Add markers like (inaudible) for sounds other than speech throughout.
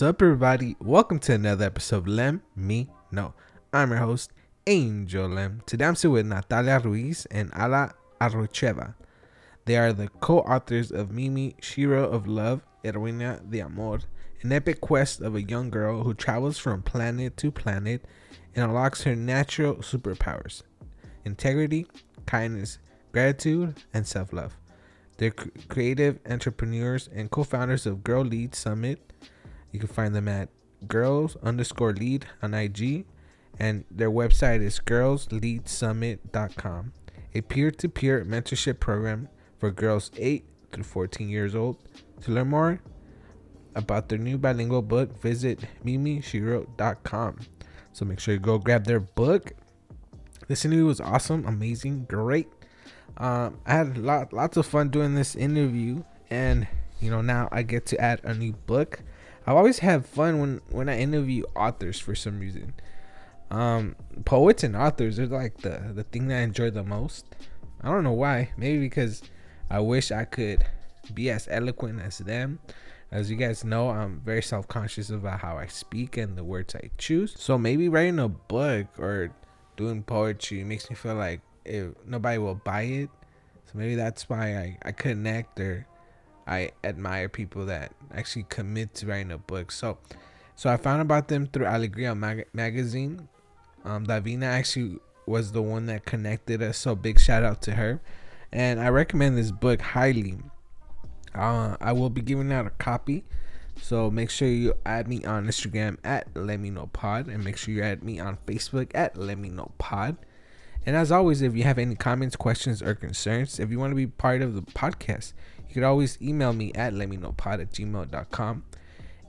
What's up, everybody? Welcome to another episode of Lem Me No. I'm your host, Angel Lem. Today I'm sitting with Natalia Ruiz and Alla Arutcheva. They are the co authors of Mimi, Shero of Love, Heroína de Amor, an epic quest of a young girl who travels from planet to planet and unlocks her natural superpowers integrity, kindness, gratitude, and self love. They're creative entrepreneurs and co-founders of Girl Lead Summit. You can find them at girls underscore lead on IG, and their website is girlsleadsummit.com, a peer-to-peer mentorship program for girls 8 through 14 years old. To learn more about their new bilingual book, visit mimishero.com. So make sure you go grab their book. This interview was awesome, amazing, great. Um, I had lot, lots of fun doing this interview, and you know now I get to add a new book. I've always had fun when when I interview authors for some reason. Um, poets and authors are like the the thing that I enjoy the most. I don't know why. Maybe because I wish I could be as eloquent as them. As you guys know, I'm very self conscious about how I speak and the words I choose. So maybe writing a book or doing poetry makes me feel like if nobody will buy it. So maybe that's why I, I connect or I admire people that actually commit to writing a book. So so I found about them through Alegria mag- magazine. Um, Davina actually was the one that connected us. So big shout out to her. And I recommend this book highly. Uh, I will be giving out a copy. So make sure you add me on Instagram at Let Me Know Pod and make sure you add me on Facebook at Let Me Know Pod. And as always, if you have any comments, questions, or concerns, if you want to be part of the podcast, you could always email me at letmeknowpod at gmail.com.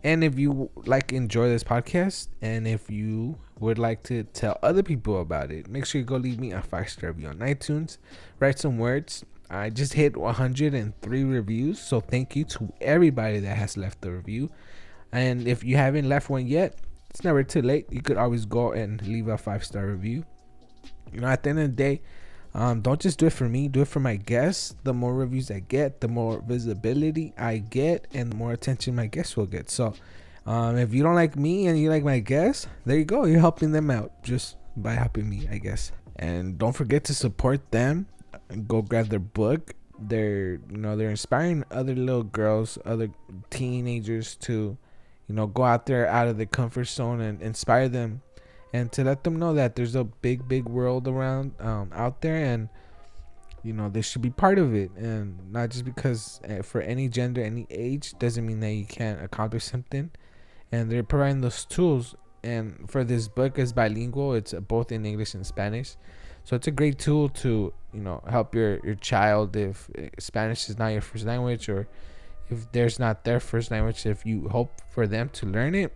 And if you like enjoy this podcast and if you would like to tell other people about it, make sure you go leave me a five star review on iTunes. Write some words. I just hit 103 reviews, so thank you to everybody that has left the review. And if you haven't left one yet, it's never too late. You could always go and leave a five star review. You know, at the end of the day, um, don't just do it for me, do it for my guests. The more reviews I get, the more visibility I get, and the more attention my guests will get. So, um, if you don't like me and you like my guests, there you go. You're helping them out just by helping me, I guess. And don't forget to support them. Go grab their book. They're, you know, they're inspiring other little girls, other teenagers to, you know, go out there out of the comfort zone and inspire them and to let them know that there's a big big world around um, out there and you know they should be part of it and not just because uh, for any gender any age doesn't mean that you can't accomplish something. And they're providing those tools and for this book is bilingual. It's both in english and spanish. So it's a great tool to you know help your your child if uh, spanish is not your first language or if there's not their first language if you hope for them to learn it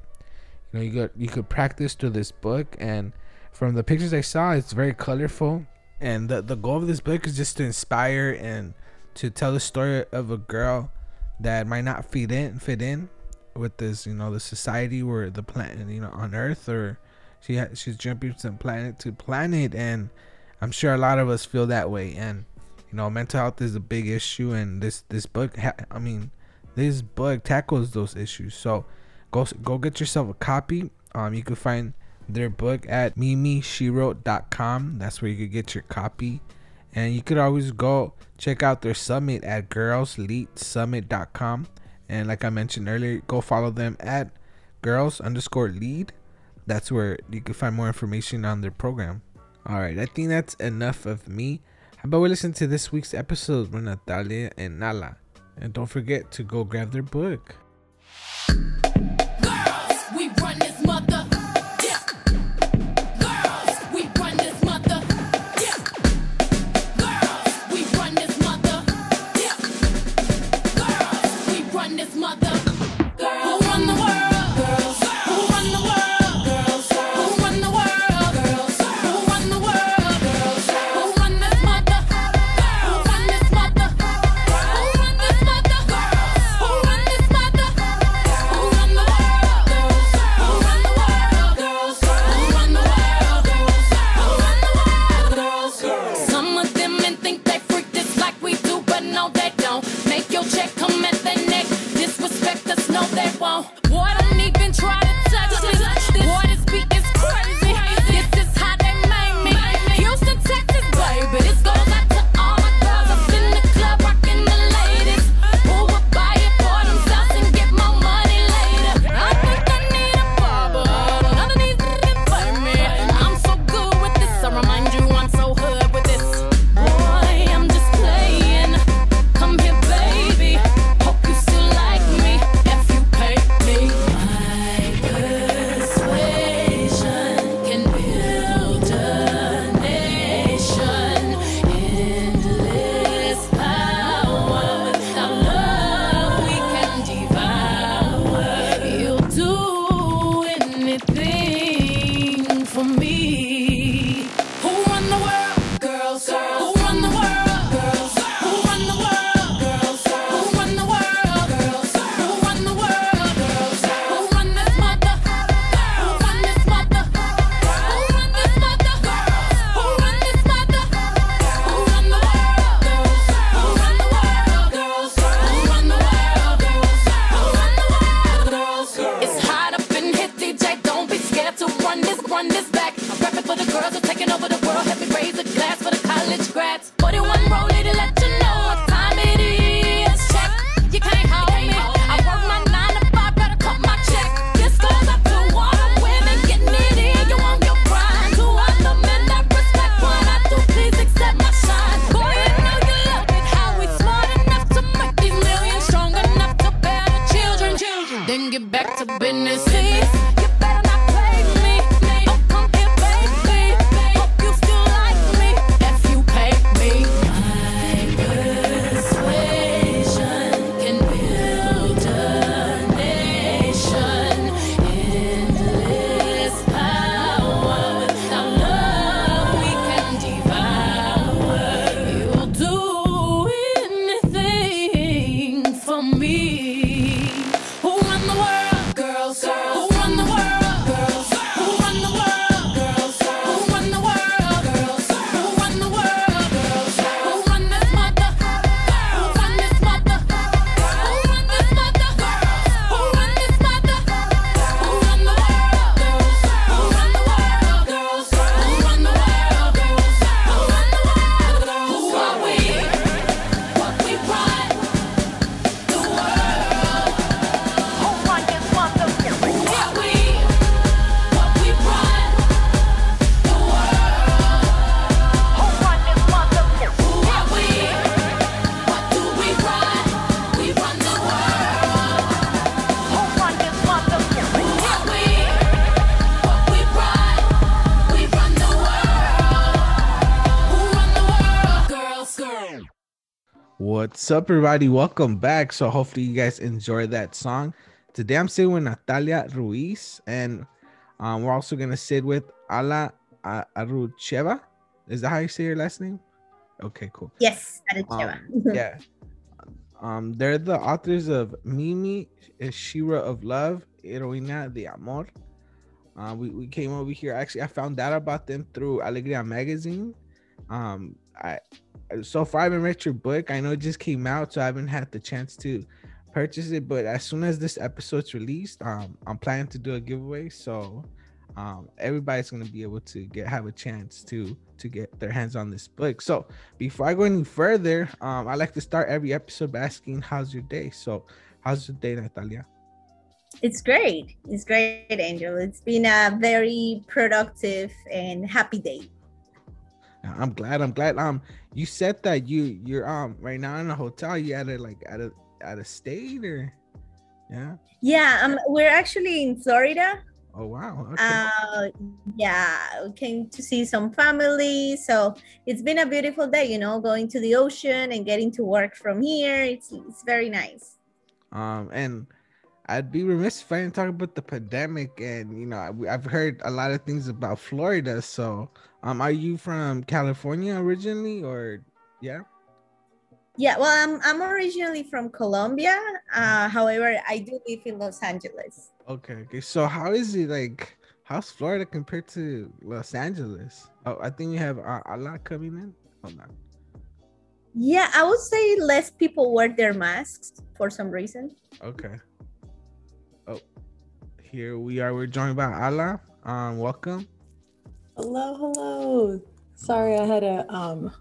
you know, you could you could practice through this book, and from the pictures I saw, it's very colorful. And the the goal of this book is just to inspire and to tell the story of a girl that might not fit in fit in with this, you know, the society where the planet, you know, on Earth, or she ha- she's jumping from planet to planet, and I'm sure a lot of us feel that way. And you know, mental health is a big issue, and this this book, ha- I mean, this book tackles those issues. So go go get yourself a copy. Um, you can find their book at mimishero.com. That's where you could get your copy. And you could always go check out their summit at girlsleadsummit.com. And like I mentioned earlier, go follow them at girls underscore lead. That's where you can find more information on their program. All right, I think that's enough of me. How about we listen to this week's episode with Natalia and Nala? And don't forget to go grab their book. this mother. one is back. I'm rapping for the girls who taking over the world. What's up, everybody? Welcome back. So, hopefully, you guys enjoyed that song. Today, I'm sitting with Natalia Ruiz, and um, we're also gonna sit with Alla Arutcheva. Is that how you say your last name? Okay, cool. Yes, Arutcheva. Um, (laughs) yeah. Um, they're the authors of Mimi, Shero of Love, Heroína de Amor. Uh, we, we came over here. Actually, I found out about them through Alegria magazine. Um, I so far I haven't read your book. I know it just came out, so I haven't had the chance to purchase it. But as soon as this episode's released, um, I'm planning to do a giveaway. So um, everybody's gonna be able to get have a chance to to get their hands on this book. So before I go any further, um, I like to start every episode by asking, "How's your day?" So, how's your day, Natalia? It's great. It's great, Angel. It's been a very productive and happy day. I'm glad. I'm glad. Um, you said that you you're um right now in a hotel. You at a like at a at a state or yeah. Yeah. Um, we're actually in Florida. Oh wow. Okay. Uh, yeah, we came to see some family. So it's been a beautiful day, you know, going to the ocean and getting to work from here. It's it's very nice. Um, and I'd be remiss if I didn't talk about the pandemic. And you know, I've heard a lot of things about Florida. So, um, are you from California originally, or yeah? Yeah, well, I'm I'm originally from Colombia. Uh, however, I do live in Los Angeles. Okay, okay. So how is it like? How's Florida compared to Los Angeles? Oh, I think we have uh, a lot coming in. Hold on. Yeah, I would say less people wear their masks for some reason. Okay. Oh, here we are. We're joined by Alla. Um, welcome. Hello, hello. Sorry, I had a um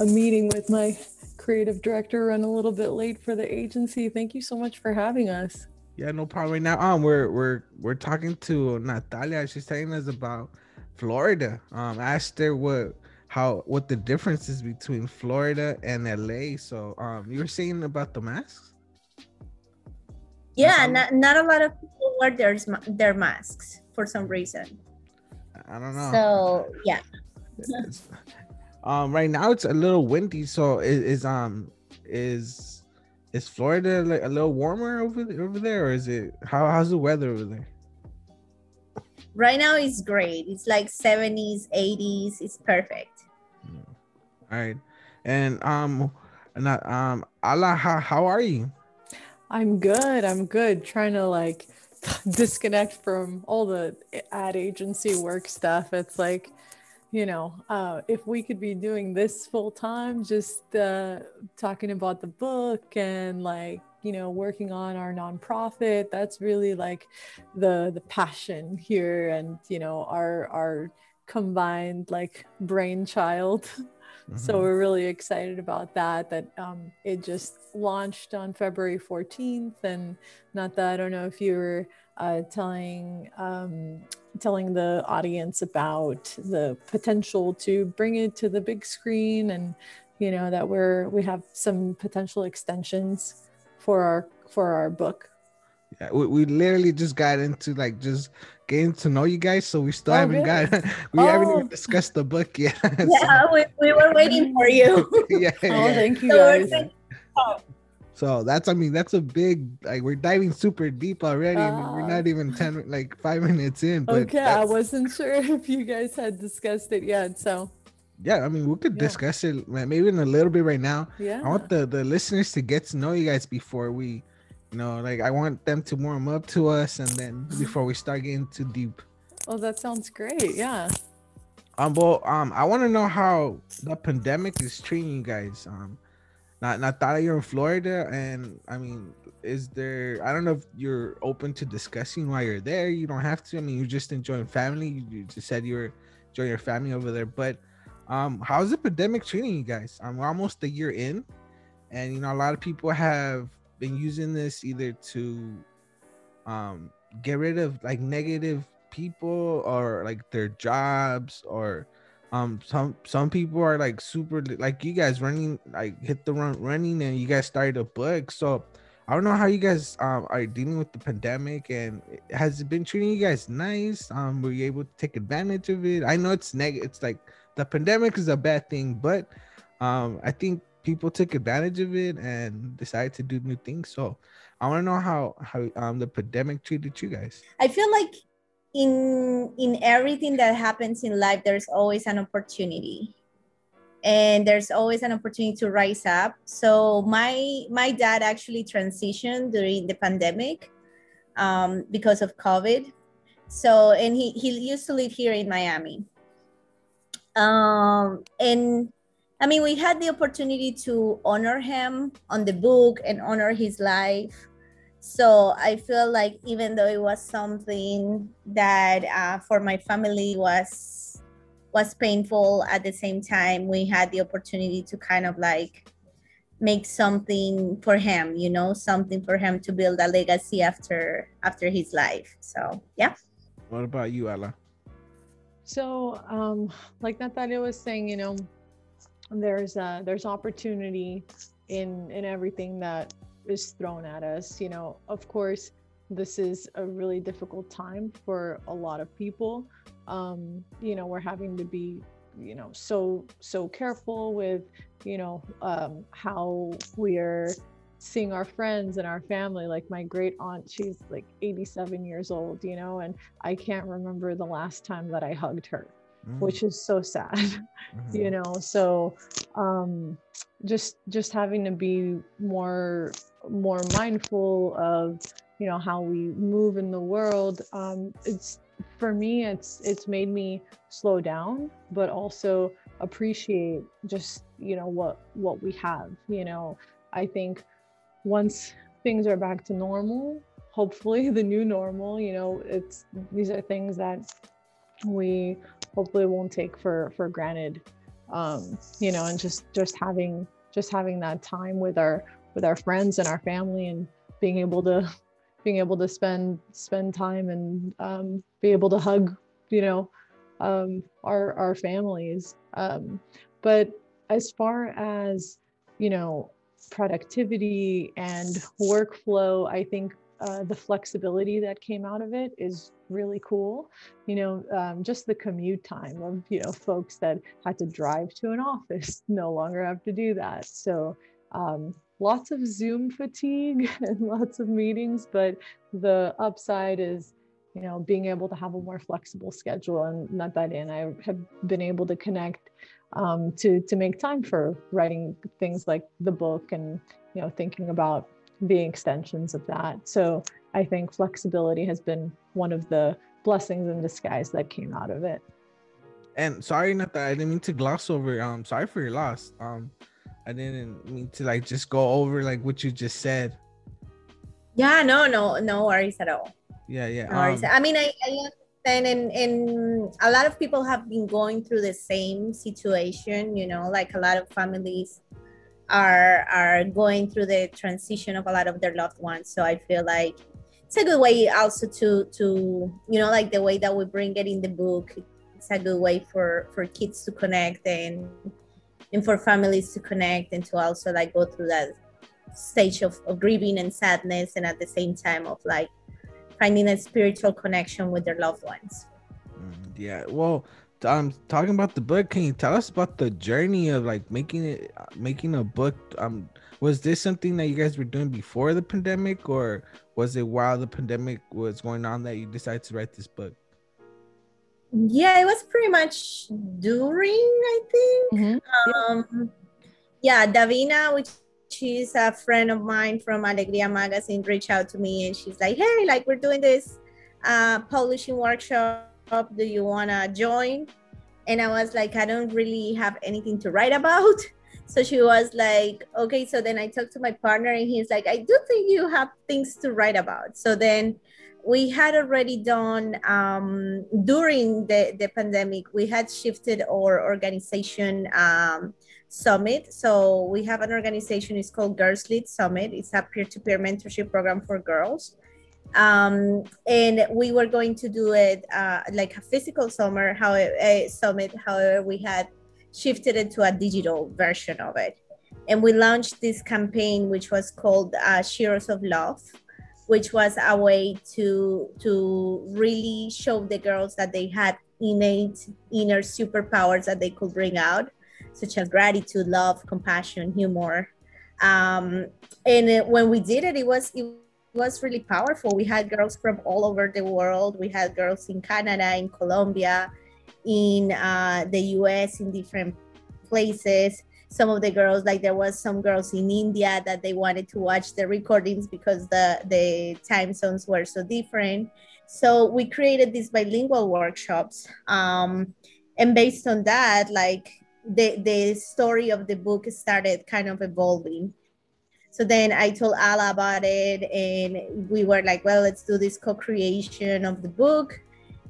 a meeting with my creative director run a little bit late for the agency. Thank you so much for having us. Yeah, no problem. Right now, um, we're we're we're talking to Natalia. She's telling us about Florida. Um, I asked her what how what the difference is between Florida and LA. So, um, you were saying about the masks. Yeah, not, not a lot of people wear their their masks for some reason. I don't know. So (laughs) yeah. um, right now it's a little windy. So is, is um is is Florida like a little warmer over there, over there, or is it how how's the weather over there? Right now it's great. It's like 70s, 80s. It's perfect. Hmm. All right, and um, not um, Alla, how how are you? I'm good. I'm good. Trying to like (laughs) disconnect from all the ad agency work stuff. It's like you know, uh, if we could be doing this full time, just uh, talking about the book and like, you know, working on our nonprofit, that's really like the the passion here, and you know, our our combined like brainchild. (laughs) Mm-hmm. So we're really excited about that. That um, it just launched on February 14th, and not that I don't know if you were uh, telling um, telling the audience about the potential to bring it to the big screen and you know that we're we have some potential extensions for our for our book we, we literally just got into like just getting to know you guys so we still oh, haven't really? got (laughs) we oh. haven't even discussed the book yet (laughs) yeah so. we, we were waiting for you (laughs) yeah, oh yeah. thank you guys. So so that's I mean that's a big like we're diving super deep already. Uh, I mean, we're not even ten like five minutes in. But okay, I wasn't sure if you guys had discussed it yet. So yeah, I mean we could yeah. discuss it maybe in a little bit right now. Yeah, I want the the listeners to get to know you guys before we, you know, like I want them to warm up to us and then before we start getting too deep. Oh, that sounds great. Yeah. Um, well, um, I want to know how the pandemic is treating you guys. Um, not not that you're in Florida, and I mean, is there? I don't know if you're open to discussing why you're there. You don't have to. I mean, you're just enjoying family. You just said you were enjoying your family over there, but um, how's the pandemic treating you guys? I'm almost a year in, and you know, a lot of people have been using this either to um get rid of like negative people or like their jobs or um some some people are like super like you guys running like hit the run running and you guys started a book. So i don't know how you guys um are dealing with the pandemic and has it been treating you guys nice? Um were you able to take advantage of it? I know it's negative it's like the pandemic is a bad thing but um i think people took advantage of it and decided to do new things. So i want to know how how um the pandemic treated you guys. I feel like in in everything that happens in life there's always an opportunity. And there's always an opportunity to rise up. So my my dad actually transitioned during the pandemic um, because of covid. So and he, he used to live here in miami. Um, and i mean we had the opportunity to honor him on the book and honor his life So I feel like even though it was something that uh, for my family was was painful, at the same time we had the opportunity to kind of like make something for him, you know, something for him to build a legacy after after his life. So yeah. What about you, Alla? So, um, like Natalia was saying, you know, there's uh, there's opportunity in in everything that is thrown at us. You know, of course, this is a really difficult time for a lot of people. Um, you know, we're having to be, you know, so so careful with, you know, um, how we're seeing our friends and our family like my great aunt she's like 87 years old you know and i can't remember the last time that i hugged her mm. which is so sad (laughs) mm-hmm. you know so um just just having to be more more mindful of you know how we move in the world um it's for me it's it's made me slow down but also appreciate just you know what what we have you know i think once things are back to normal, hopefully (laughs) the new normal, you know, it's these are things that we hopefully won't take for for granted. Um, you know, and just just having just having that time with our with our friends and our family and being able to being able to spend spend time and um, be able to hug you know um, our our families um, but as far as you know productivity and workflow, I think uh, the flexibility that came out of it is really cool. You know, um, just the commute time of, you know, folks that had to drive to an office (laughs) no longer have to do that. So, um, lots of Zoom fatigue (laughs) and lots of meetings, but the upside is, you know, being able to have a more flexible schedule. And Natalia and I have been able to connect um, to to make time for writing things like the book and you know thinking about the extensions of that. So I think flexibility has been one of the blessings in disguise that came out of it. And sorry, not that I didn't mean to gloss over. Um, sorry for your loss. Um, I didn't mean to like just go over like what you just said. Yeah, no, no, no worries at all. Yeah, yeah. No um, I mean, I, I and, and and a lot of people have been going through the same situation you know like a lot of families are are going through the transition of a lot of their loved ones so i feel like it's a good way also to to you know like the way that we bring it in the book it's a good way for for kids to connect and and for families to connect and to also like go through that stage of, of grieving and sadness and at the same time of like finding a spiritual connection with their loved ones. Mm, yeah. Well, um, talking about the book, can you tell us about the journey of like making it, making a book? Um, was this something that you guys were doing before the pandemic, or was it while the pandemic was going on that you decided to write this book? Yeah, it was pretty much during, I think. Mm-hmm. Um, yeah, Davina, which she's a friend of mine from Alegria magazine reached out to me and she's like hey like we're doing this uh, publishing workshop do you want to join and i was like i don't really have anything to write about (laughs) so she was like okay so then i talked to my partner and he's like i do think you have things to write about so then we had already done um, during the, the pandemic we had shifted our organization um, summit. So we have an organization, it's called Girls Lead Summit. It's a peer-to-peer mentorship program for girls. Um, and we were going to do it uh, like a physical summer, how a summit. However, we had shifted it to a digital version of it, and we launched this campaign, which was called uh, of Love, which was a way to to really show the girls that they had innate inner superpowers that they could bring out such as gratitude, love, compassion, humor. Um, and when we did it, it was it was really powerful. We had girls from all over the world. We had girls in Canada, in Colombia, in uh, the U.S., in different places. Some of the girls, like there was some girls in India that they wanted to watch the recordings because the the time zones were so different. So we created these bilingual workshops, um, and based on that, like the the story of the book started kind of evolving So then I told Alla about it, and we were like, well, let's do this co creation of the book.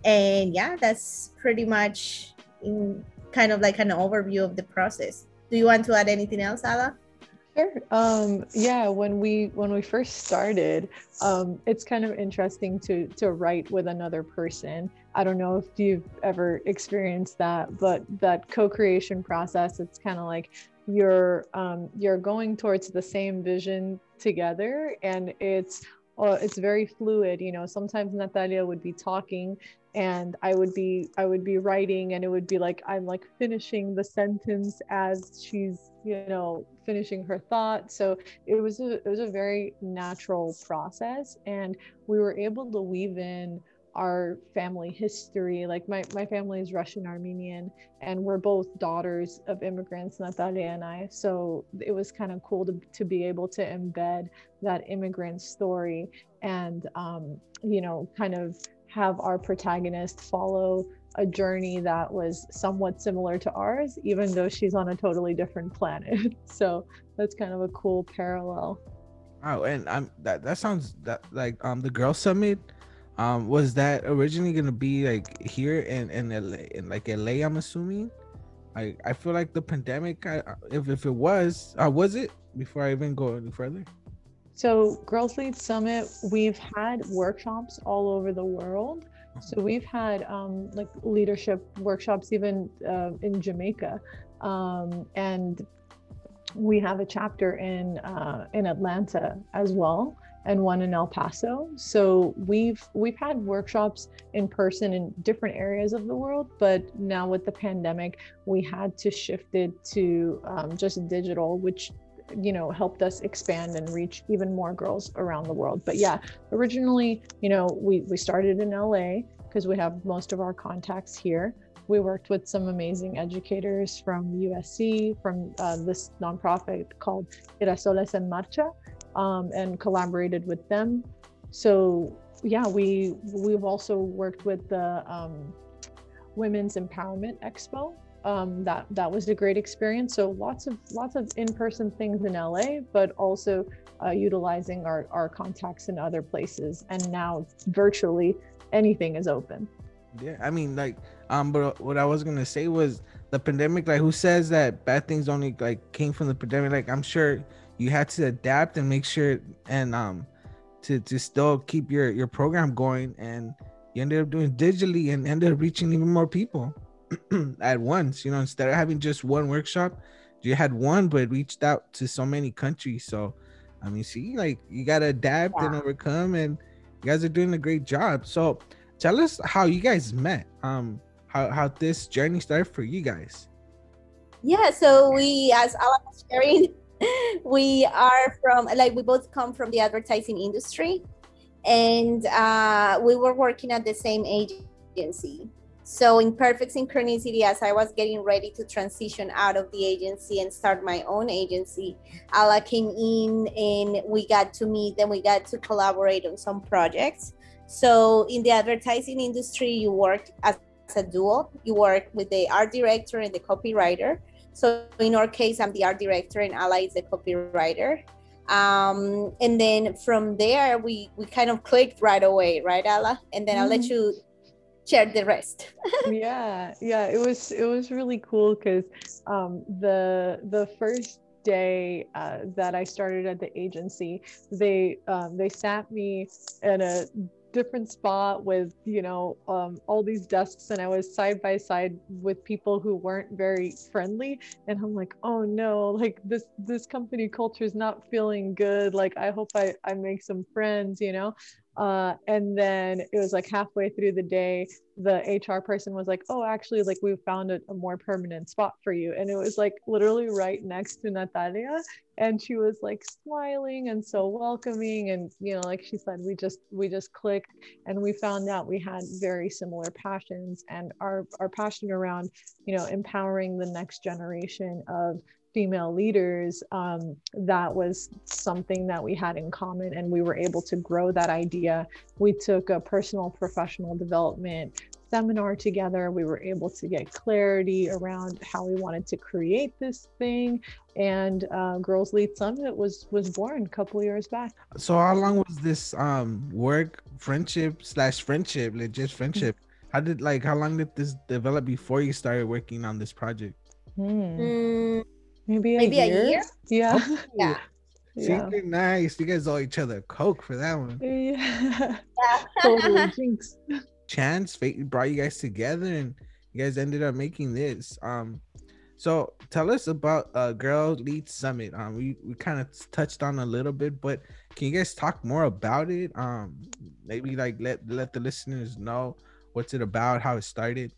And yeah, that's pretty much in kind of like an overview of the process. Do you want to add anything else, Alla? Sure. Um, yeah, when we when we first started, um, it's kind of interesting to to write with another person. I don't know if you've ever experienced that, but that co-creation process, it's kind of like you're um, you're going towards the same vision together, and it's uh, it's very fluid. You know, sometimes Natalia would be talking and i would be i would be writing and it would be like i'm like finishing the sentence as she's you know finishing her thought so it was a it was a very natural process and we were able to weave in our family history like my, my family is russian armenian and we're both daughters of immigrants natalia and i so it was kind of cool to, to be able to embed that immigrant story and um, you know kind of have our protagonist follow a journey that was somewhat similar to ours, even though she's on a totally different planet. (laughs) So that's kind of a cool parallel. Wow, and I'm that that sounds that like um the girl summit um was that originally gonna be like here in in LA in like LA I'm assuming. I I feel like the pandemic I, if if it was uh was it before I even go any further. So, Girls Lead Summit, we've had workshops all over the world. So, we've had um, like leadership workshops even uh, in Jamaica. Um, and we have a chapter in uh, in Atlanta as well and one in El Paso. So we've we've had workshops in person in different areas of the world, but now with the pandemic, we had to shift it to um, just digital, which you know helped us expand and reach even more girls around the world. But yeah originally you know we we started in la because we have most of our contacts here. We worked with some amazing educators from usc from uh, this nonprofit called Girasoles en Marcha um, and collaborated with them so yeah we we've also worked with the um, women's empowerment expo um, that that was a great experience. So lots of lots of in-person things in LA, but also uh, utilizing our our contacts in other places. And now virtually anything is open. Yeah, I mean, like, um, but what I was gonna say was the pandemic. Like, who says that bad things only like came from the pandemic? Like, I'm sure you had to adapt and make sure and um to to still keep your your program going and you ended up doing digitally and ended up reaching even more people (clears throat) at once. You know, instead of having just one workshop, you had one, but reached out to so many countries. So, I mean, see, like you gotta adapt yeah. and overcome, and you guys are doing a great job. So, tell us how you guys met. Um, how how this journey started for you guys. Yeah, so we, as Alan was sharing, we are from like we both come from the advertising industry, and uh, we were working at the same agency so, in perfect synchronicity, as I was getting ready to transition out of the agency and start my own agency, Alla came in and we got to meet and we got to collaborate on some projects. So, in the advertising industry, you work as a duo, you work with the art director and the copywriter. So, in our case, I'm the art director and Alla is the copywriter. Um, and then from there, we, we kind of clicked right away, right, Alla? And then mm-hmm. I'll let mm-hmm. you share the rest (laughs) yeah yeah it was it was really cool because um, the the first day uh, that I started at the agency, they um, they sat me in a different spot with you know um, all these desks, and I was side by side with people who weren't very friendly, and I'm like, oh no, like this this company culture is not feeling good. Like I hope I I make some friends, you know. Uh, and then it was like halfway through the day, the HR person was like, "Oh, actually, like we found a, a, more permanent spot for you." And it was like literally right next to Natalia, and she was like smiling and so welcoming. And you know, like she said, we just we just clicked, and we found out we had very similar passions, and our our passion around you know empowering the next generation of female leaders, um, that was something that we had in common, and we were able to grow that idea. We took a personal professional development seminar together. We were able to get clarity around how we wanted to create this thing, and uh, Girls Lead Summit was was born a couple years back. So how long was this um work friendship slash friendship, legit friendship? How did like how long did this develop before you started working on this project? Hmm. Mm, Maybe a maybe year. a year. Yeah. Yeah. See, yeah. you're nice. You guys owe each other coke for that one. Yeah. Yeah. (laughs) totally. Chance fate brought you guys together, and you guys ended up making this. Um, so tell us about uh Girl Lead Summit. Um, we we kind of touched on a little bit, but can you guys talk more about it? Um, maybe like let let the listeners know what's it about, how it started.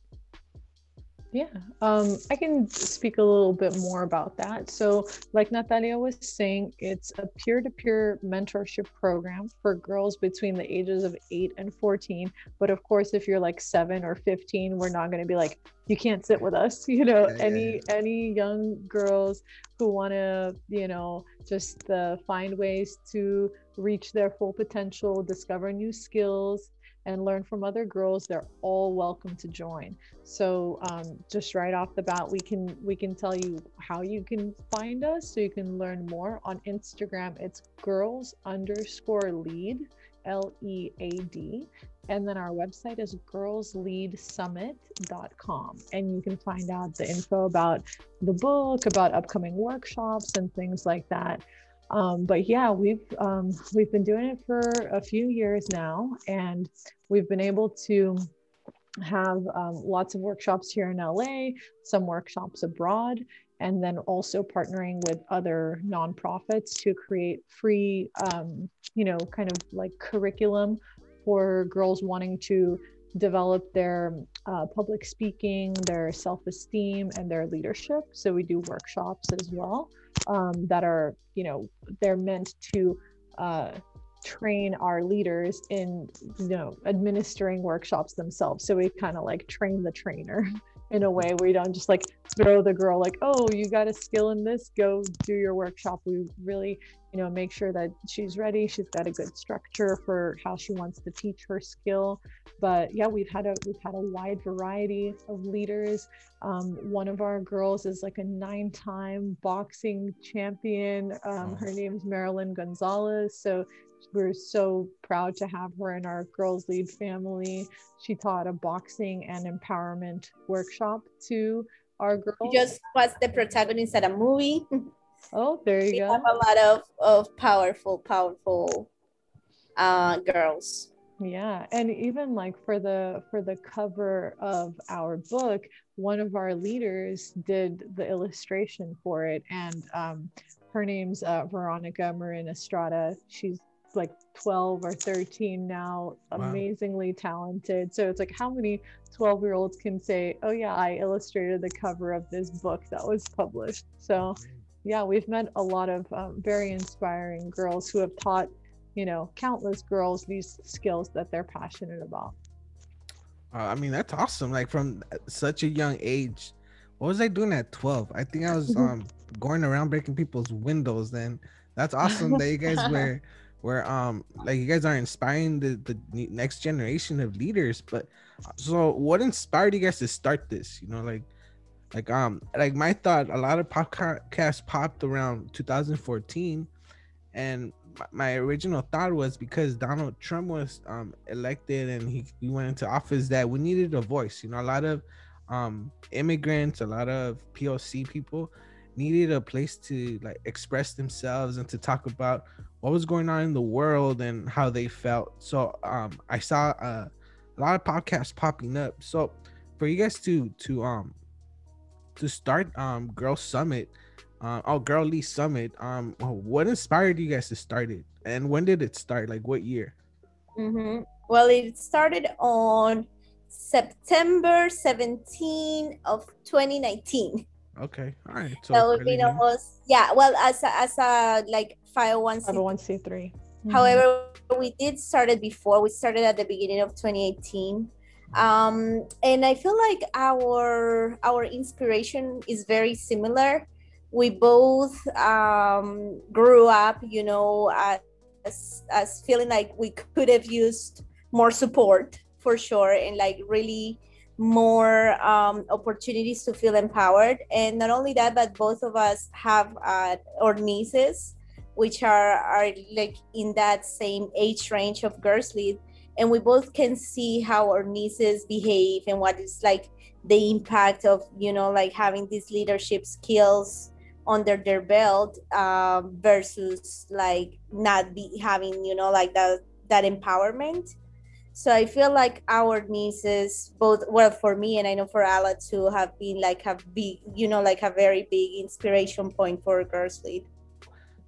Yeah, um, I can speak a little bit more about that. So, like Natalia was saying, it's a peer to peer mentorship program for girls between the ages of 8 and 14. But of course, if you're like 7 or 15, we're not going to be like, you can't sit with us. (laughs) You know, Yeah, yeah, any any young girls who want to, you know, just uh, find ways to reach their full potential, discover new skills, and learn from other girls they're all welcome to join. So um, just right off the bat we can we can tell you how you can find us so you can learn more. On instagram it's girls underscore lead l-e-a-d and then our website is girlsleadsummit.com and you can find out the info about the book about upcoming workshops and things like that um, but yeah we've um, we've been doing it for a few years now and we've been able to have um, lots of workshops here in LA, some workshops abroad, and then also partnering with other nonprofits to create free, um, you know, kind of like curriculum for girls wanting to develop their uh, public speaking, their self esteem, and their leadership. So we do workshops as well um, that are, you know, they're meant to. Uh, train our leaders in you know administering workshops themselves so we kind of like train the trainer (laughs) in a way where you don't just like throw the girl like oh you got a skill in this go do your workshop. We really you know make sure that she's ready she's got a good structure for how she wants to teach her skill. But yeah we've had a we've had a wide variety of leaders. Um, one of our girls is like a nine time boxing champion. Um, her name's marilyn gonzalez. So we're so proud to have her in our girls lead family she taught a boxing and empowerment workshop to our girls She just was the protagonist at a movie. oh there We you go have a lot of, of powerful, powerful uh, girls. yeah and even like for the for the cover of our book one of our leaders did the illustration for it and um, her name's uh, veronica marin estrada she's like 12 or 13 now Wow. amazingly talented so it's like how many 12 year olds can say oh yeah i illustrated the cover of this book that was published so yeah we've met a lot of um, very inspiring girls who have taught you know countless girls these skills that they're passionate about Uh, I mean, that's awesome. Like from such a young age. What was I doing at 12? I think I was (laughs) um going around breaking people's windows then. That's awesome that you guys (laughs) were were um like you guys are inspiring the the next generation of leaders. But uh, so what inspired you guys to start this? You know, like like um like my thought a lot of podcasts popped around 2014 and my- my original thought was because Donald Trump was um, elected and he, he went into office that we needed a voice. You know, a lot of um, immigrants, a lot of POC people needed a place to like express themselves and to talk about what was going on in the world and how they felt. So um, I saw uh, a lot of podcasts popping up. So for you guys to to um to start um Girl Summit, uh, oh Girl Lee Summit, um, what inspired you guys to start it, and when did it start? Like what year? Mm-hmm. Well, it started on September 17 of 2019. Okay, all right. So So it's early been almost, yeah, well, as a, as a like 501c. 501c3 However, we did start it before. We started at the beginning of 2018. Um, and I feel like our our inspiration is very similar. We both um, grew up, you know, as as feeling like we could have used more support for sure and like really more um, opportunities to feel empowered and not only that but both of us have uh, our nieces which are are like in that same age range of girls lead and we both can see how our nieces behave and what is like the impact of you know like having these leadership skills under their belt um, versus like not be having you know like that that empowerment. So i feel like our nieces both well for me and i know for Alla too have been like a big you know like a very big inspiration point for girls lead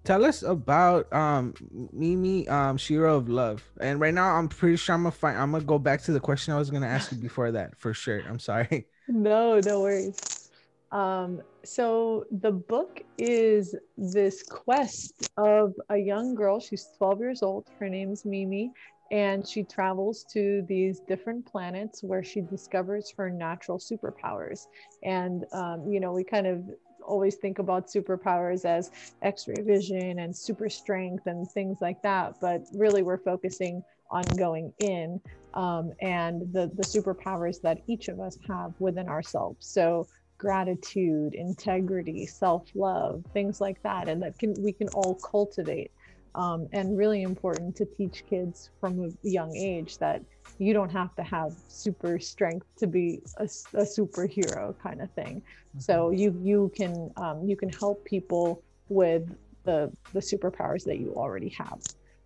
tell us about um mimi um Shero of love. And right now i'm pretty sure i'm gonna find i'm gonna go back to the question i was gonna ask you before that for sure. I'm sorry. (laughs) No no worries. Um so the book is this quest of a young girl. She's 12 years old. Her name's mimi and she travels to these different planets where she discovers her natural superpowers. And um, you know we kind of always think about superpowers as x-ray vision and super strength and things like that but really we're focusing on going in um, and the the superpowers that each of us have within ourselves. So gratitude integrity self-love things like that and that can we can all cultivate um, and really important to teach kids from a young age that you don't have to have super strength to be a, a superhero kind of thing mm-hmm. so you you can um, you can help people with the the superpowers that you already have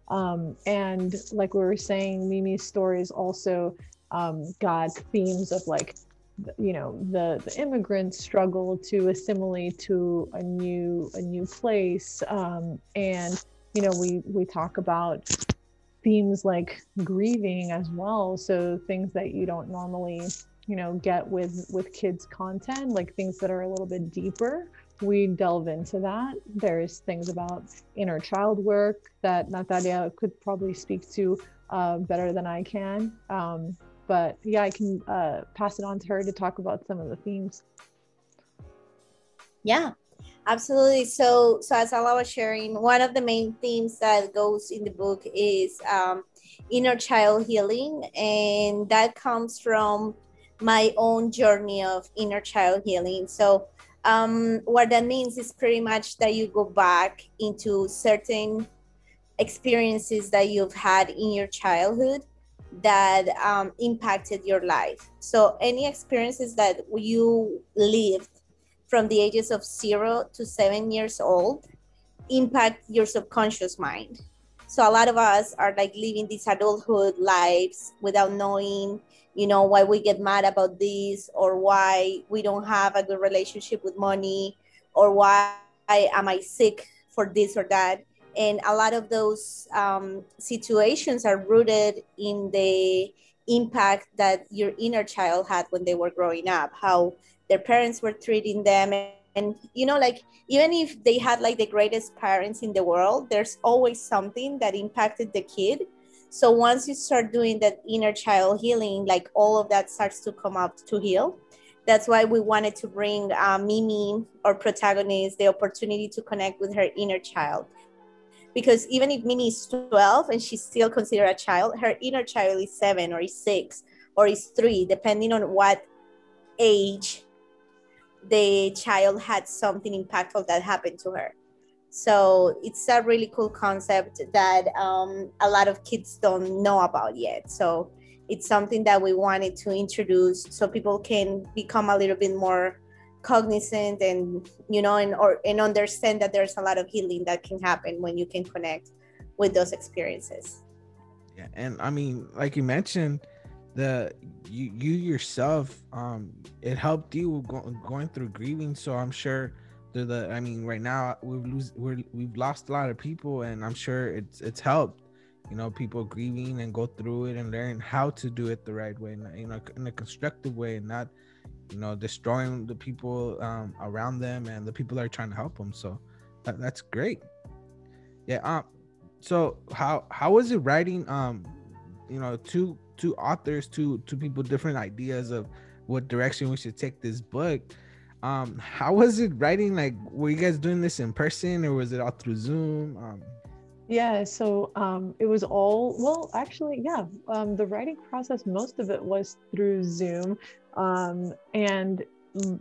um, and like we were saying mimi's stories also um, got themes of like you know the the immigrant struggle to assimilate to a new a new place um, and you know we we talk about themes like grieving as well. So things that you don't normally you know get with with kids content like things that are a little bit deeper we delve into that. There's things about inner child work that natalia could probably speak to uh, better than i can. Um, but yeah i can uh, pass it on to her to talk about some of the themes. Yeah Absolutely. So, so as Alla was sharing, one of the main themes that goes in the book is um, inner child healing, and that comes from my own journey of inner child healing. So, um, what that means is pretty much that you go back into certain experiences that you've had in your childhood that um, impacted your life. So, any experiences that you lived from the ages of zero to seven years old impact your subconscious mind. So a lot of us are like living these adulthood lives without knowing, you know, why we get mad about this or why we don't have a good relationship with money or why am I sick for this or that. And a lot of those um, situations are rooted in the impact that your inner child had when they were growing up, how their parents were treating them. And, and you know like even if they had like the greatest parents in the world there's always something that impacted the kid. So once you start doing that inner child healing like all of that starts to come up to heal. That's why we wanted to bring uh, mimi our protagonist the opportunity to connect with her inner child. Because even if mimi is 12 and she's still considered a child her inner child is seven or is six or is three depending on what age the child had something impactful that happened to her. So it's a really cool concept that um, a lot of kids don't know about yet. So it's something that we wanted to introduce so people can become a little bit more cognizant and you know and or and understand that there's a lot of healing that can happen when you can connect with those experiences. Yeah, and I mean, like you mentioned, the you you yourself um it helped you go, going through grieving. So i'm sure the, the i mean right now we've lose we're, we've lost a lot of people and i'm sure it's it's helped you know people grieving and go through it and learn how to do it the right way you know in a constructive way and not you know destroying the people um around them and the people that are trying to help them. So that, that's great. Yeah um so how how was it writing um you know two two authors, two two people, different ideas of what direction we should take this book. Um, how was it writing? Like, were you guys doing this in person or was it all through Zoom? Um, Yeah, so um, it was all well. Actually, yeah, um, the writing process, most of it was through Zoom, um, and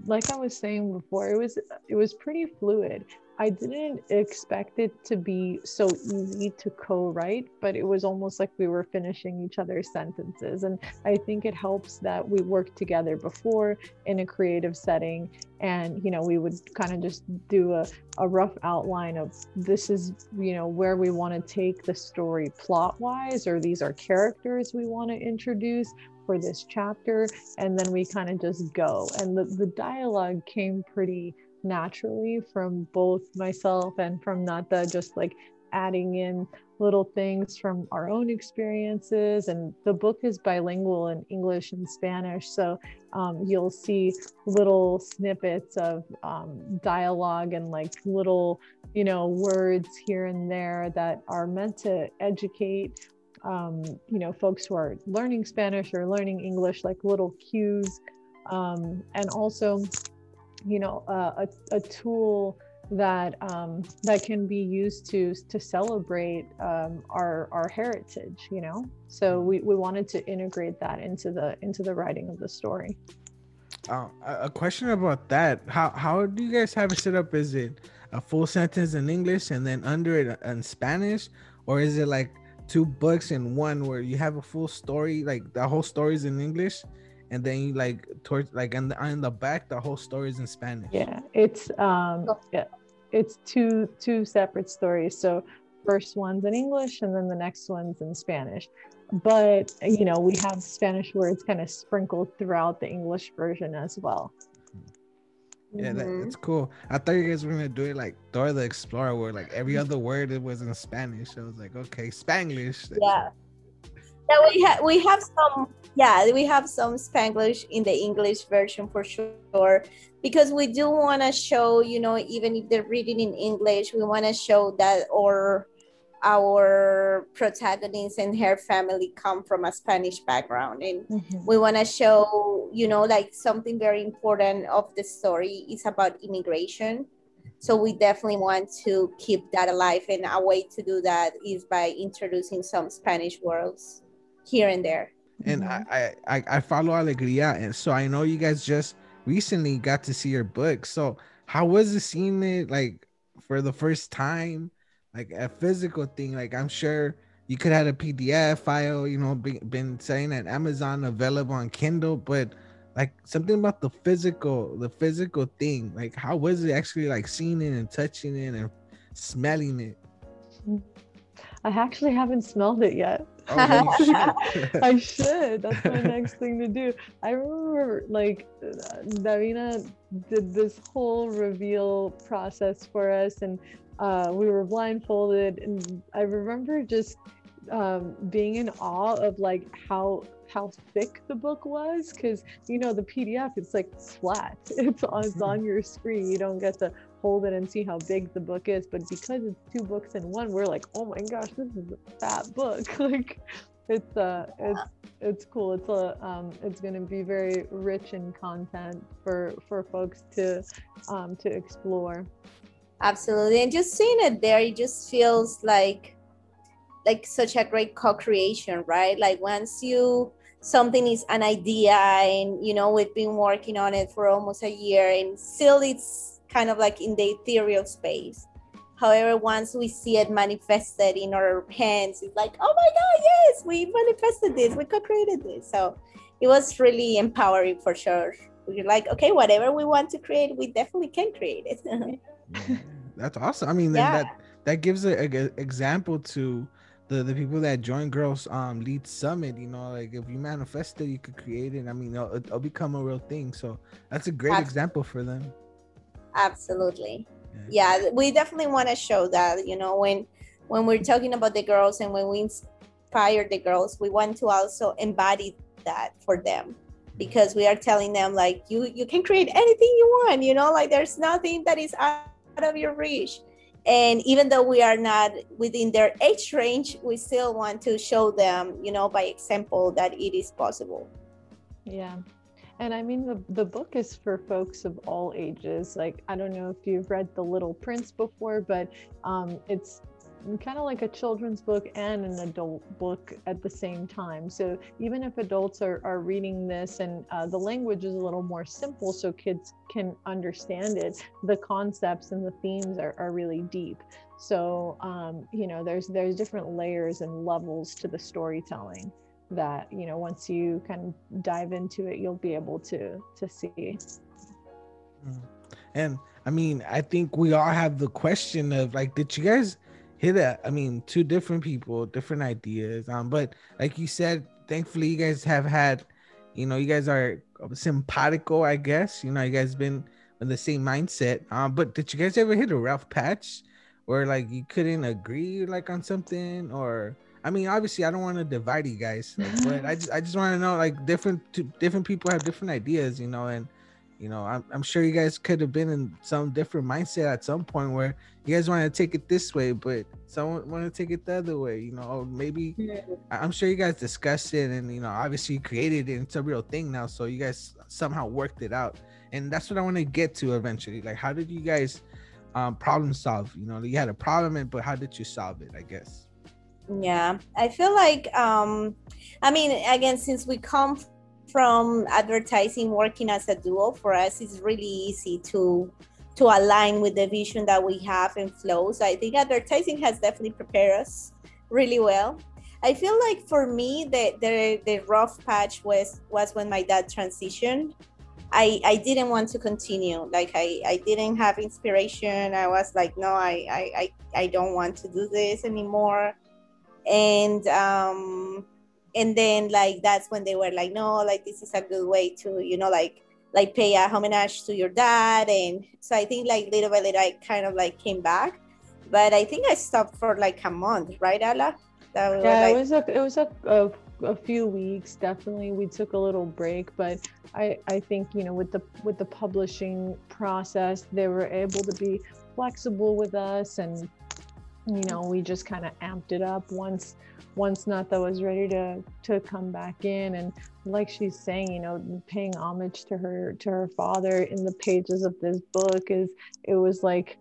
like I was saying before, it was it was pretty fluid. I didn't expect it to be so easy to co-write, but it was almost like we were finishing each other's sentences. And I think it helps that we worked together before in a creative setting. And, you know, we would kind of just do a, a rough outline of this is, you know, where we want to take the story plot wise, or these are characters we want to introduce for this chapter. And then we kind of just go. And the, the dialogue came pretty naturally from both myself and from Nata, just like adding in little things from our own experiences. And the book is bilingual in English and Spanish. So um, you'll see little snippets of um, dialogue and like little, you know, words here and there that are meant to educate. Um, you know, folks who are learning Spanish or learning English, like little cues. Um, and also, you know uh, a, a tool that um, that can be used to to celebrate um, our our heritage you know? So we, we wanted to integrate that into the into the writing of the story. Uh, a question about that. How how do you guys have it set up? Is it a full sentence in english and then under it in spanish? Or is it like two books in one where you have a full story like the whole story is in english and then you like towards like on the on the back the whole story is in spanish yeah it's um yeah it's two two separate stories so first one's in english and then the next one's in spanish but you know we have spanish words kind of sprinkled throughout the english version as well yeah, mm-hmm. that's cool. I thought you guys were gonna do it like Dora the Explorer, where like every other word it was in Spanish. I was like, okay, Spanglish. Yeah, yeah, we have we have some yeah we have some spanglish in the english version for sure because we do want to show you know even if they're reading in english we want to show that or our protagonist and her family come from a spanish background and mm-hmm. we want to show you know like something very important of the story is about immigration so we definitely want to keep that alive and a way to do that is by introducing some spanish words here and there. And mm-hmm. I, I I follow Alegria, and so I know you guys just recently got to see your book. So how was it seeing it like for the first time, like a physical thing? Like I'm sure you could have a PDF file, you know, be, been saying at Amazon available on Kindle, but like something about the physical, the physical thing. Like how was it actually like seeing it and touching it and smelling it? I actually haven't smelled it yet. Oh, (laughs) (laughs) I should. That's my next thing to do. I remember like Davina did this whole reveal process for us, and uh, we were blindfolded, and I remember just um, being in awe of like how how thick the book was because you know the pdf it's like flat (laughs) it's on, it's on your screen you don't get to hold it and see how big the book is. But because it's two books in one, we're like, oh my gosh, this is a fat book. (laughs) like it's uh it's it's cool. It's a um it's gonna be very rich in content for for folks to um to explore. Absolutely. And just seeing it there, it just feels like like such a great co-creation, right? Like once you something is an idea and you know we've been working on it for almost a year and still it's kind of like in the ethereal space. However, once we see it manifested in our hands, it's like, oh my God, yes, we manifested this, we co-created this. So it was really empowering for sure. We're like, okay, whatever we want to create, we definitely can create it. (laughs) That's awesome. I mean, yeah. that that gives an example to the the people that join Girls um Lead Summit. You know, like if you manifest it, you could create it. I mean, it'll, it'll become a real thing. So that's a great Absolutely. example for them absolutely. Yeah we definitely want to show that you know when when we're talking about the girls and when we inspire the girls we want to also embody that for them mm-hmm. because we are telling them like you you can create anything you want you know like there's nothing that is out of your reach. And even though we are not within their age range we still want to show them you know by example that it is possible. Yeah and I mean, the, the book is for folks of all ages. Like, I don't know if you've read The Little Prince before, but um, it's kind of like a children's book and an adult book at the same time. So even if adults are, are reading this and uh, the language is a little more simple so kids can understand it, the concepts and the themes are, are really deep. So um, you know, there's there's different layers and levels to the storytelling that you know once you kind of dive into it, you'll be able to to see. Mm. And I mean, I think we all have the question of like, did you guys hit it? I mean, two different people, different ideas. Um, but like you said, thankfully you guys have had, you know, you guys are simpatico, I guess. You know, you guys been in the same mindset. Um, but did you guys ever hit a rough patch where like you couldn't agree like on something or I mean, obviously, I don't want to divide you guys, like, but I just, I just want to know, like, different, different people have different ideas, you know, and you know, I'm, I'm sure you guys could have been in some different mindset at some point where you guys want to take it this way, but someone want to take it the other way, you know, maybe yeah. I'm sure you guys discussed it and, you know, obviously you created it. It's a real thing now. So you guys somehow worked it out. And that's what I want to get to eventually. Like, how did you guys um, problem solve? You know, you had a problem, but how did you solve it? I guess. Yeah, I feel like, um, I mean, again, since we come from advertising working as a duo for us it's really easy to to align with the vision that we have in flow so i think advertising has definitely prepared us really well. I feel like for me the the, the rough patch was was when my dad transitioned. I, I didn't want to continue. Like I, I didn't have inspiration. I was like no I, I, I don't want to do this anymore and um and then like that's when they were like no like this is a good way to you know like like pay a homage to your dad. And so i think like little by little i kind of like came back. But i think i stopped for like a month right Alla? yeah like... it was a it was a, a, a few weeks definitely. We took a little break but i i think you know with the with the publishing process they were able to be flexible with us and you know we just kind of amped it up once once Nata was ready to to come back in. And like she's saying you know paying homage to her to her father in the pages of this book is it was like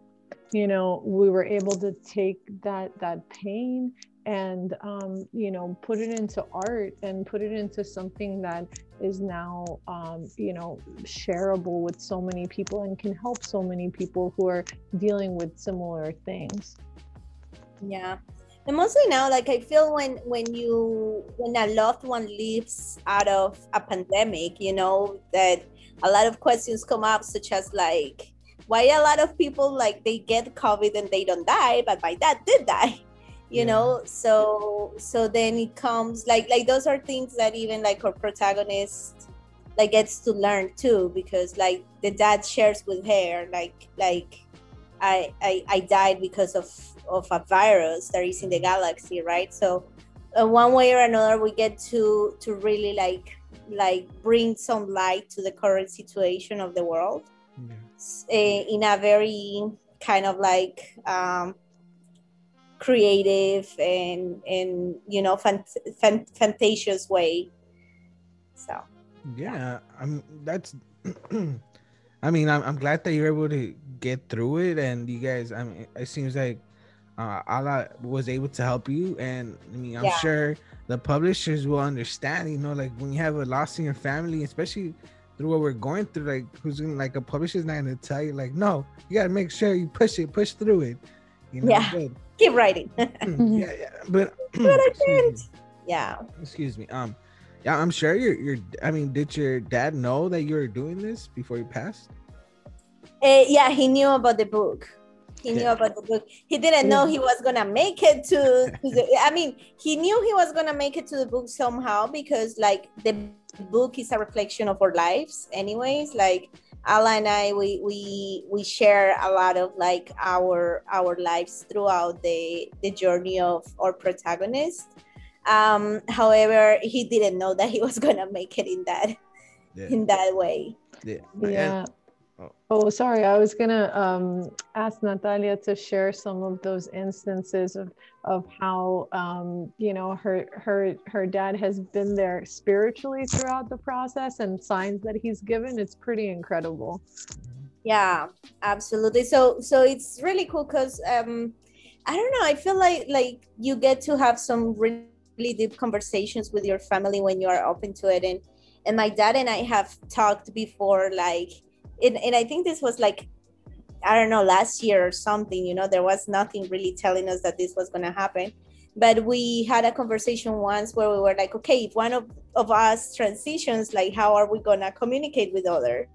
you know we were able to take that that pain and um, you know put it into art and put it into something that is now um, you know shareable with so many people and can help so many people who are dealing with similar things yeah and mostly now like i feel when when you when a loved one lives out of a pandemic you know that a lot of questions come up such as like why a lot of people like they get covid and they don't die but my dad did die (laughs) you yeah. know so so then it comes like like those are things that even like our protagonist like gets to learn too because like the dad shares with her like like I, I I died because of of a virus that is in the galaxy, right? So uh, one way or another, we get to to really like like bring some light to the current situation of the world yeah. uh, in a very kind of like um, creative and and you know fant- fant- fantasious way. So yeah, I'm that's. (clears throat) I mean, I'm, I'm glad that you're able to get through it, and you guys. I mean, it seems like uh, Alla was able to help you, and I mean, I'm yeah. sure the publishers will understand. You know, like when you have a loss in your family, especially through what we're going through, like who's gonna like a publisher's not gonna tell you, like, no, you gotta make sure you push it, push through it. You know, yeah, but, keep writing. (laughs) (laughs) yeah, yeah, but but I did. Yeah. Excuse me. Um, yeah, I'm sure you're. You're. I mean, did your dad know that you were doing this before you passed? Uh, yeah, he knew about the book. He knew about the book. He didn't know he was gonna make it to, to the, I mean, he knew he was gonna make it to the book somehow because like the book is a reflection of our lives, anyways. Like Alla and I, we we we share a lot of like our our lives throughout the the journey of our protagonist. Um, however, he didn't know that he was gonna make it in that yeah. in that way. Yeah. Yeah. Oh. oh, sorry. I was gonna um, ask Natalia to share some of those instances of of how um, you know her her her dad has been there spiritually throughout the process and signs that he's given. It's pretty incredible. Yeah, absolutely. So so it's really cool because um, I don't know. I feel like like you get to have some really deep conversations with your family when you are open to it. And and my dad and I have talked before, like, and, and I think this was like I don't know, last year or something, you know, there was nothing really telling us that this was going to happen. But we had a conversation once where we were like, okay, if one of, of us transitions, like, how are we going to communicate with other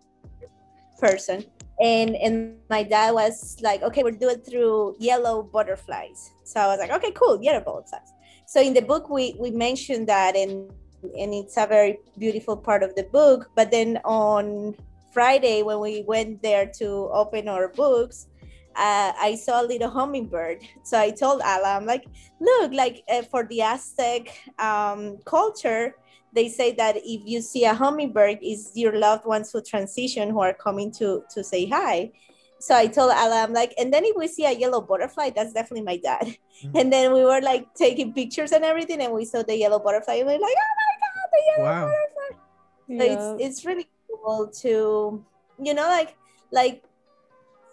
person? And, and my dad was like, okay, we'll do it through yellow butterflies. So I was like, okay, cool, yellow butterflies. So in the book, we, we mentioned that and, and it's a very beautiful part of the book. But then on Friday when we went there to open our books, uh, I saw a little hummingbird. (laughs) So I told Alla, I'm like, look, like uh, for the Aztec um, culture, they say that if you see a hummingbird, is your loved ones who transition who are coming to to say hi. So I told Alla, I'm like, and then if we see a yellow butterfly, that's definitely my dad. Mm-hmm. And then we were like taking pictures and everything, and we saw the yellow butterfly, and we are like, oh my god, the yellow wow. butterfly. So yeah. it's it's really to you know like like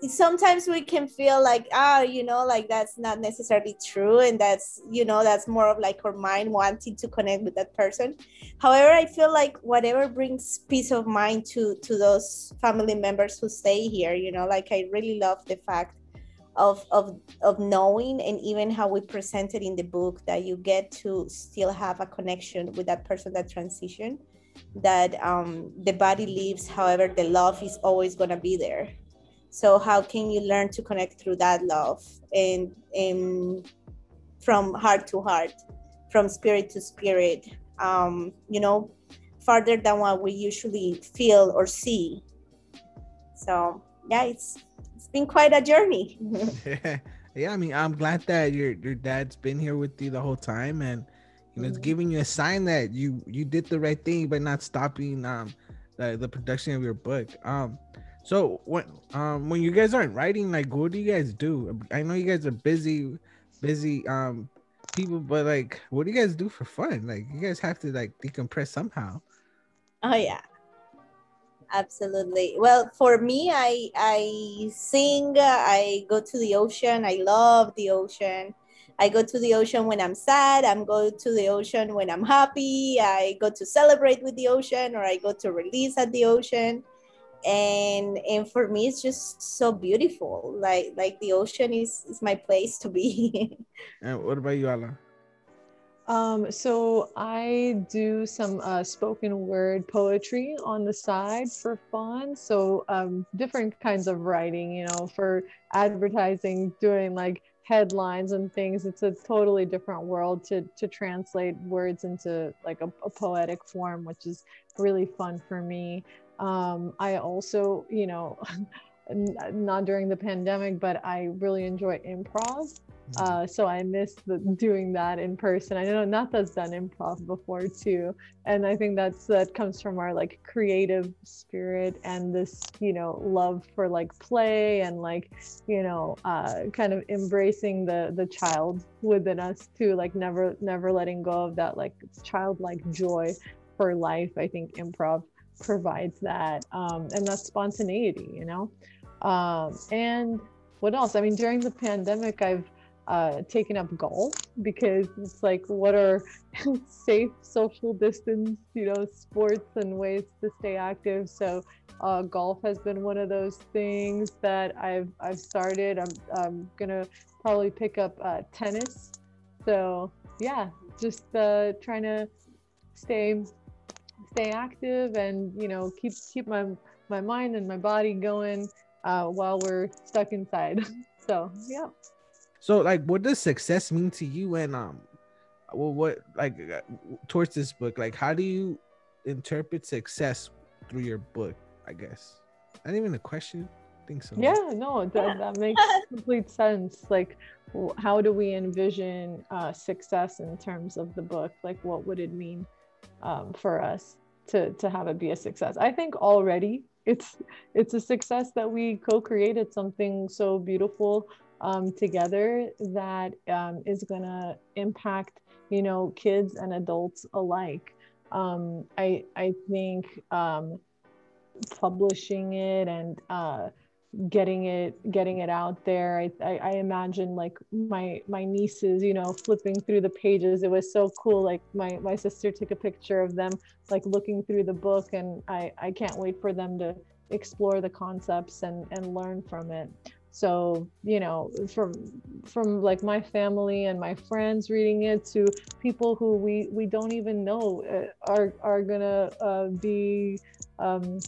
sometimes we can feel like ah oh, you know like that's not necessarily true and that's you know that's more of like our mind wanting to connect with that person. However i feel like whatever brings peace of mind to to those family members who stay here you know like i really love the fact of of of knowing and even how we presented in the book that you get to still have a connection with that person that transition that um, the body leaves however the love is always going to be there. So how can you learn to connect through that love and, and from heart to heart from spirit to spirit? Um, you know farther than what we usually feel or see. So yeah it's it's been quite a journey. Yeah. (laughs) (laughs) yeah i mean i'm glad that your your dad's been here with you the whole time and you know, it's giving you a sign that you you did the right thing by not stopping um the, the production of your book. Um, so when um when you guys aren't writing, like, what do you guys do? I know you guys are busy, busy um people, but like, what do you guys do for fun? Like, you guys have to like decompress somehow. Oh yeah, absolutely well for me i i sing i go to the ocean i love the ocean I go to the ocean when I'm sad. I'm go to the ocean when I'm happy. I go to celebrate with the ocean, or I go to release at the ocean. And and for me, it's just so beautiful. Like like the ocean is is my place to be. (laughs) and what about you, Alla? Um, so I do some uh, spoken word poetry on the side for fun. So um, different kinds of writing, you know, for advertising, doing like headlines and things it's a totally different world to to translate words into like a, a poetic form which is really fun for me. Um, i also you know (laughs) not during the pandemic but i really enjoy improv uh, so I miss the, doing that in person. I know Nata's done improv before too, and I think that's that comes from our like creative spirit and this you know love for like play and like you know uh, kind of embracing the the child within us too, like never never letting go of that like childlike joy for life. I think improv provides that, um, and that spontaneity, you know. Um, and what else? I mean, during the pandemic, I've uh, taken up golf because it's like what are (laughs) safe social distance you know sports and ways to stay active. So uh, golf has been one of those things that I've I've started. I'm, I'm gonna probably pick up uh, tennis. So yeah just uh, trying to stay stay active and you know keep keep my my mind and my body going uh, while we're stuck inside (laughs) so yeah so, like, what does success mean to you? And um, well, what like uh, towards this book? Like, how do you interpret success through your book? I guess. Not even a question. I think so. Yeah, no, that, that makes (laughs) complete sense. Like, how do we envision uh, success in terms of the book? Like, what would it mean um, for us to to have it be a success? I think already it's it's a success that we co-created something so beautiful um, together that um, is going to impact you know kids and adults alike. Um, I, I think um, publishing it and uh, getting it getting it out there. I, I, I imagine like my my nieces you know flipping through the pages. It was so cool. Like my my sister took a picture of them like looking through the book and i i can't wait for them to explore the concepts and and learn from it. So you know from from like my family and my friends reading it to people who we we don't even know uh, are are gonna uh, be um,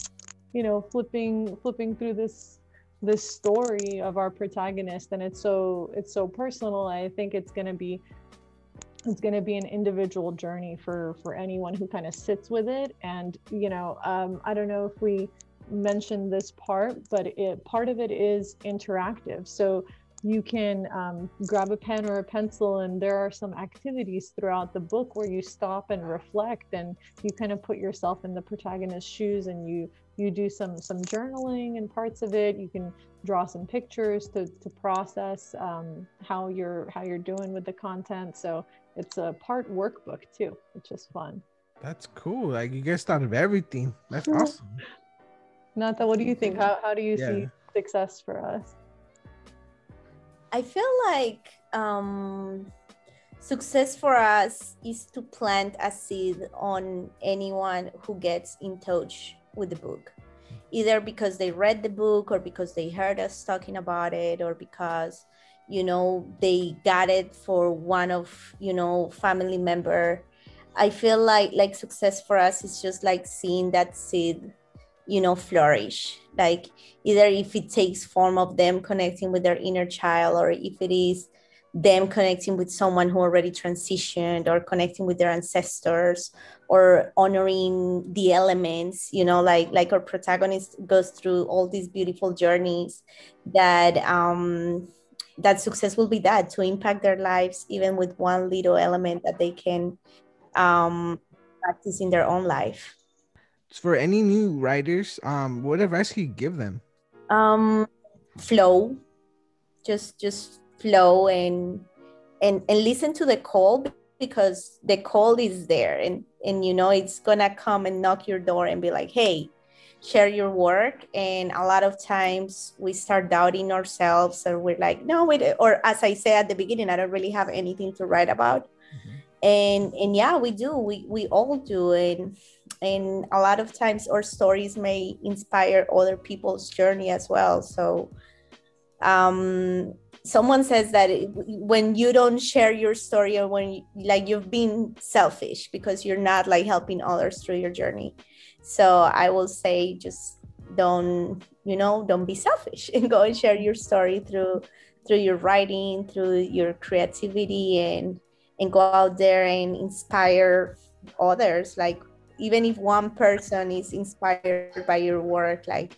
you know flipping flipping through this this story of our protagonist and it's so it's so personal i think it's going to be it's going to be an individual journey for for anyone who kind of sits with it. And you know um, i don't know if we mentioned this part but it part of it is interactive. So you can um, grab a pen or a pencil and there are some activities throughout the book where you stop and reflect and you kind of put yourself in the protagonist's shoes and you you do some some journaling and parts of it. You can draw some pictures to, to process um, how you're how you're doing with the content. So it's a part workbook too which is fun. That's cool. Like you guys thought of everything. That's (laughs) awesome. Nata, what do you think? How, how do you yeah. see success for us i feel like um success for us is to plant a seed on anyone who gets in touch with the book. Either because they read the book or because they heard us talking about it or because you know they got it for one of you know family member. I feel like like success for us is just like seeing that seed you know flourish. Like either if it takes form of them connecting with their inner child or if it is them connecting with someone who already transitioned or connecting with their ancestors or honoring the elements you know like like our protagonist goes through all these beautiful journeys that um that success will be that to impact their lives even with one little element that they can um practice in their own life for any new writers um what advice can you give them? Um flow. Just just flow and and and listen to the call because the call is there and and you know it's gonna come and knock your door and be like hey share your work. And a lot of times we start doubting ourselves or we're like no wait or as i said at the beginning i don't really have anything to write about. Mm-hmm. and and yeah we do. We we all do. And and a lot of times our stories may inspire other people's journey as well. So um someone says that when you don't share your story or when you, like you've been selfish because you're not like helping others through your journey. So i will say just don't you know don't be selfish and (laughs) go and share your story through through your writing through your creativity and and go out there and inspire others like even if one person is inspired by your work like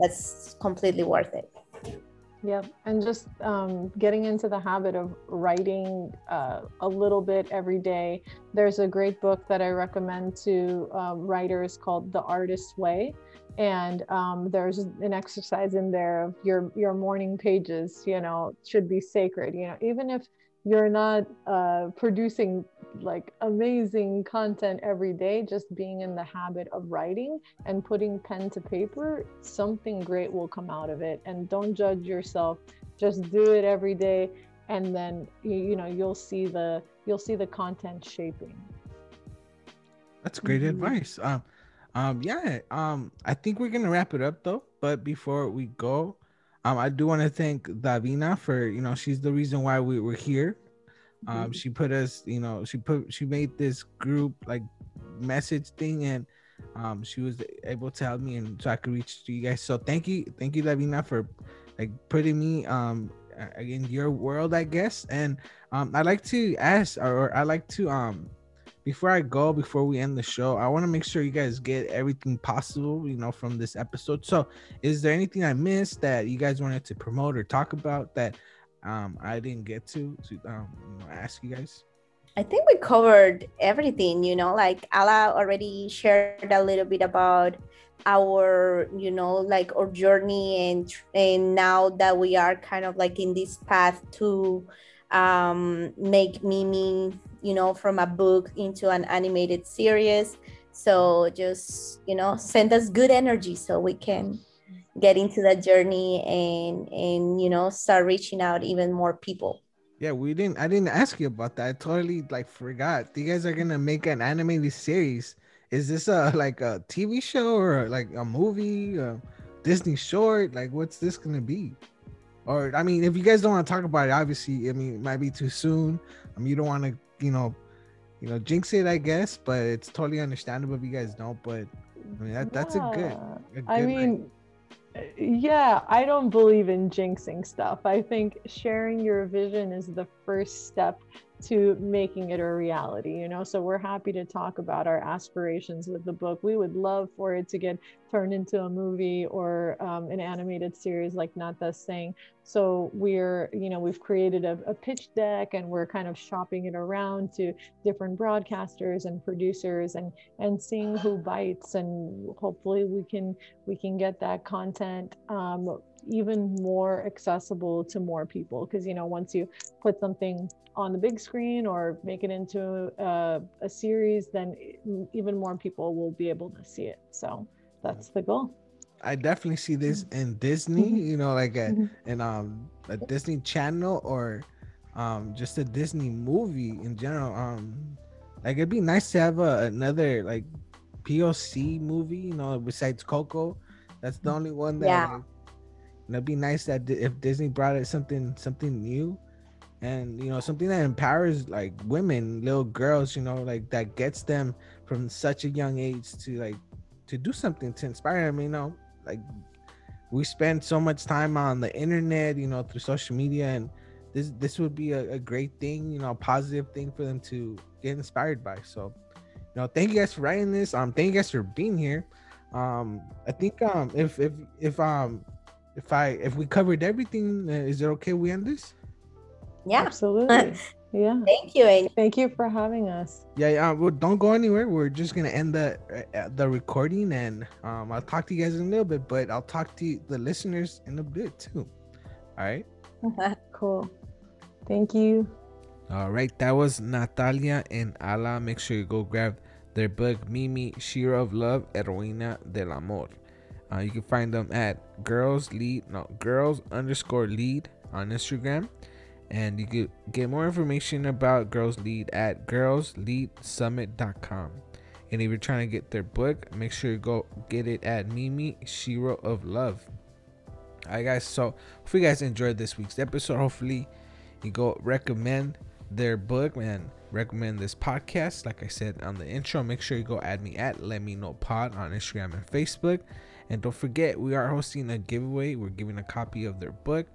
that's completely worth it yeah, and just um, getting into the habit of writing uh, a little bit every day. There's a great book that I recommend to um, writers called The Artist's Way, and um, there's an exercise in there of your your morning pages. You know, should be sacred. You know, even if you're not uh, producing like amazing content every day just being in the habit of writing and putting pen to paper something great will come out of it. And don't judge yourself. Just do it every day and then you, you know you'll see the you'll see the content shaping. That's great mm-hmm. advice. Um um yeah um i think we're gonna wrap it up though. But before we go um, I do want to thank Davina for you know she's the reason why we were here. Um, mm-hmm. she put us, you know, she put she made this group like message thing, and um, she was able to help me, and so I could reach to you guys. So thank you, thank you, Davina, for like putting me um in your world, I guess. And um, I'd like to ask, or I like to um before I go, before we end the show, I want to make sure you guys get everything possible, you know, from this episode. So, is there anything I missed that you guys wanted to promote or talk about that um I didn't get to to um you know ask you guys? I think we covered everything, you know, like Alla already shared a little bit about our, you know, like our journey and and now that we are kind of like in this path to um make Mimi you know, from a book into an animated series. So just, you know, send us good energy so we can get into that journey and and you know start reaching out even more people. Yeah we didn't i didn't ask you about that. I totally like forgot. You guys are gonna make an animated series. Is this a (laughs) like a tv show or like a movie a disney short? Like what's this gonna be? Or i mean if you guys don't want to talk about it obviously i mean it might be too soon. I mean you don't want to you know you know jinx it i guess but it's totally understandable if you guys don't but i mean that, that's a good, a good i mean like, yeah i don't believe in jinxing stuff. I think sharing your vision is the first step to making it a reality you know? So we're happy to talk about our aspirations with the book. We would love for it to get turned into a movie or um, an animated series like not the saying so we're you know we've created a, a pitch deck and we're kind of shopping it around to different broadcasters and producers and and seeing who bites and hopefully we can we can get that content um, even more accessible to more people because you know once you put something on the big screen or make it into a, a, series then even more people will be able to see it so that's the goal i definitely see this mm-hmm. in disney mm-hmm. you know like a, mm-hmm. in um a disney channel or um just a disney movie in general um like it'd be nice to have a, another like poc movie you know besides coco that's the only one that yeah. like, it'd be nice that if disney brought it something something new. And you know something that empowers like women little girls you know like that gets them from such a young age to like to do something to inspire them you know? Like we spend so much time on the internet you know through social media and this this would be a, a great thing you know a positive thing for them to get inspired by. So you know thank you guys for writing this. Um thank you guys for being here. Um i think um if if if um if i if we covered everything uh, is it okay we end this? Yeah. Absolutely. (laughs) Yeah. Thank you and thank you for having us. Yeah yeah well, don't go anywhere. We're just gonna end the uh, the recording and um i'll talk to you guys in a little bit but i'll talk to the listeners in a bit too. All right? (laughs) Cool. Thank you. All right that was natalia and Alla. Make sure you go grab their book mimi Shero of love heroína del amor uh, you can find them at girls lead no girls underscore lead on instagram and you can get more information about Girls Lead at girlsleadsummit.com. And if you're trying to get their book, make sure you go get it at Mimi Shero of Love. Alright, guys. So, if you guys enjoyed this week's episode, hopefully you go recommend their book and recommend this podcast. Like I said on the intro, make sure you go add me at Let Me Know Pod on Instagram and Facebook. And don't forget, we are hosting a giveaway. We're giving a copy of their book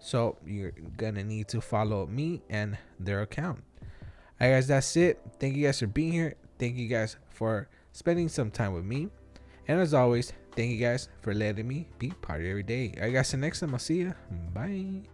so you're gonna need to follow me and their account. Alright guys, that's it. Thank you guys for being here. Thank you guys for spending some time with me. And as always, thank you guys for letting me be part of every day. Alright guys, the next time I'll see you. Bye.